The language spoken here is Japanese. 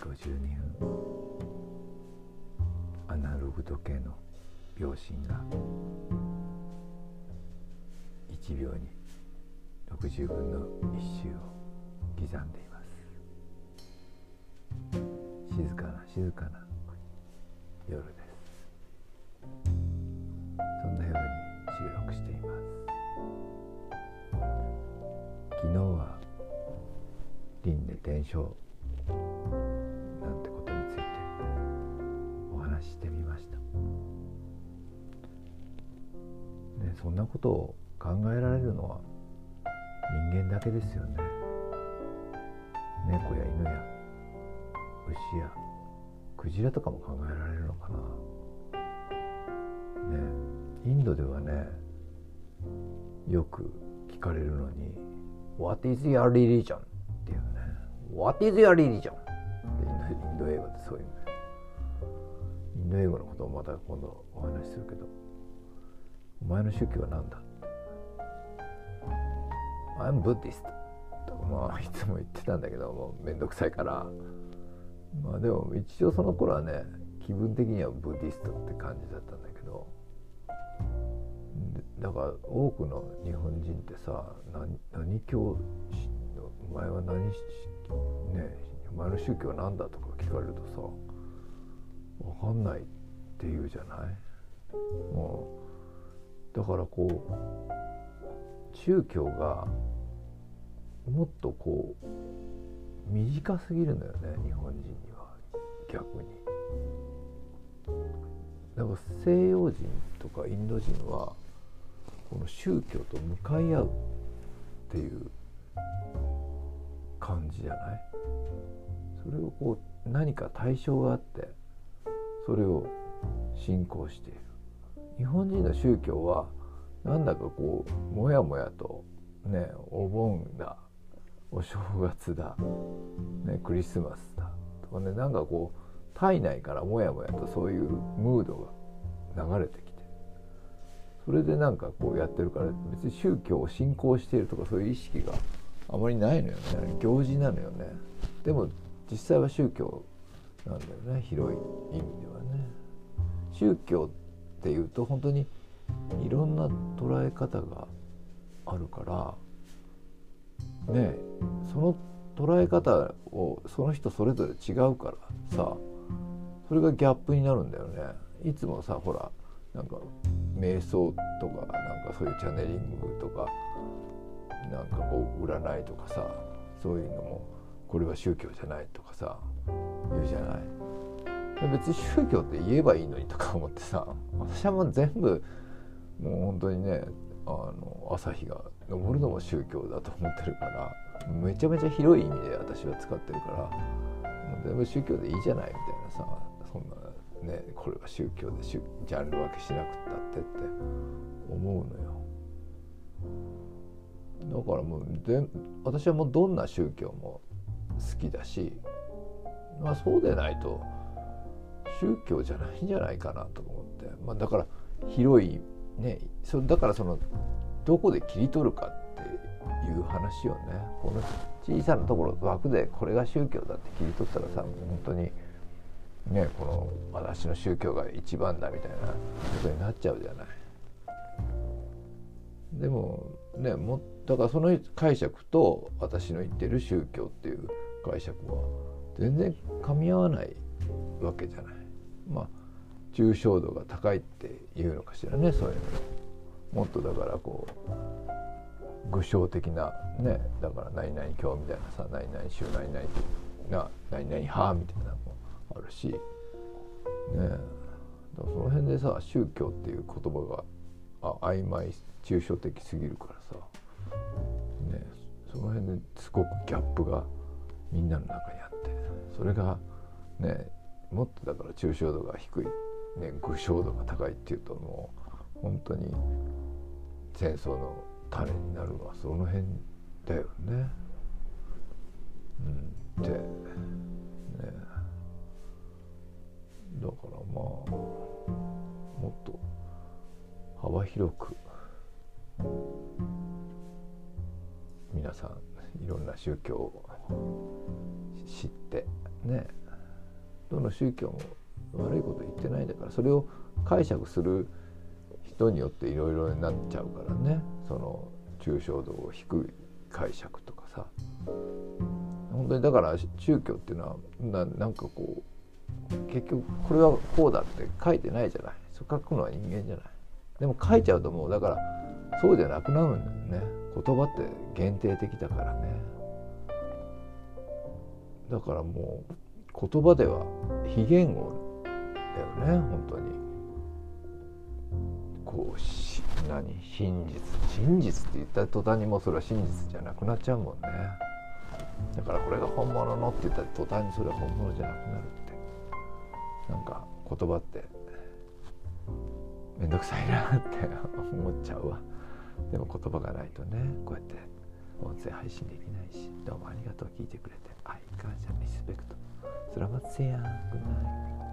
52分。アナログ時計の秒針が1秒に60分の1周を刻んでいます。静かな静かな夜です。そんな夜に収録しています。昨日は輪廻転生。そんなことを考えられるのは人間だけですよね猫や犬や牛やクジラとかも考えられるのかなねインドではねよく聞かれるのに「What is your religion?」っていうね「What is your religion?」インド英語でそういうねインド英語のことをまた今度お話しするけど「前の宗教は何だ?」I'm Buddhist とかまあいつも言ってたんだけどもうめんどくさいから。まあでも一応その頃はね気分的にはブディストって感じだったんだけど。だから多くの日本人ってさ何何教お前は何しねお前の宗教は何だとか聞かれるとさ分かんないって言うじゃない？もうだからこう宗教がもっとこう短すぎるんだよね日本人には。逆に。だから西洋人とかインド人はこの宗教と向かい合うっていう感じじゃない？それをこう何か対象があってそれを信仰している。日本人の宗教はなんだかこうもやもやとねお盆だお正月だ、ね、クリスマスだとかねなんかこう体内からもやもやとそういうムードが流れてきてそれでなんかこうやってるから別に宗教を信仰しているとかそういう意識があまりないのよね。行事なのよね。でも実際は宗教なんだよね。広い意味ではね。宗教っていうと本当にいろんな捉え方があるからねその捉え方をその人それぞれ違うからさそれがギャップになるんだよね。いつもさほらなんか瞑想とかなんかそういうチャネリングとかなんかこう占いとかさそういうのもこれは宗教じゃないとかさ言うじゃない。別に宗教って言えばいいのにとか思ってさ私はもう全部もう本当にねあの朝日が昇るのも宗教だと思ってるからめちゃめちゃ広い意味で私は使ってるからもう全部宗教でいいじゃないみたいなさそんなねこれは宗教でジャンル分けしなくったってって思うのよ。だからもうで私はもうどんな宗教も好きだしまあそうでないと宗教じゃないんじゃないかなと思って、まあ、だから広いねそだからそのどこで切り取るかっていう話をねこの小さなところ枠でこれが宗教だって切り取ったらさ本当にねこの私の宗教が一番だみたいなことになっちゃうじゃない。でもねもだからその解釈と私の言ってる宗教っていう解釈は全然噛み合わないわけじゃない。まあ抽象度が高いっていうのかしらねそういうの。もっとだからこう具象的なねだから何々教みたいなさ何々宗何々な何々派みたいなのもあるしねその辺でさ宗教っていう言葉があ曖昧抽象的すぎるからさねその辺ですごくギャップがみんなの中にあってそれがねもっとだから抽象度が低い、ね、具象度が高いっていうともう本当に戦争の種になるのはその辺だよね。うん、で、ね、だからまあもっと幅広く皆さんいろんな宗教を知ってねどの宗教も悪いこと言ってないんだからそれを解釈する人によっていろいろになっちゃうからね。その抽象度を低い解釈とかさ。本当にだから宗教っていうのはなんかこう結局これはこうだって書いてないじゃない。そ書くのは人間じゃない。でも書いちゃうともう。だからそうじゃなくなるんだよね。言葉って限定的だからね。だからもう言葉では非言語だよね本当に。こうし何？真実。真実って言った途端にもうそれは真実じゃなくなっちゃうもんね。だからこれが本物のって言った途端にそれは本物じゃなくなるって。なんか言葉って面倒くさいなって思っちゃうわ。でも言葉がないとねこうやって音声配信できないしどうもありがとう聞いてくれて。愛感謝リスペクト。スラマツセヤングナイ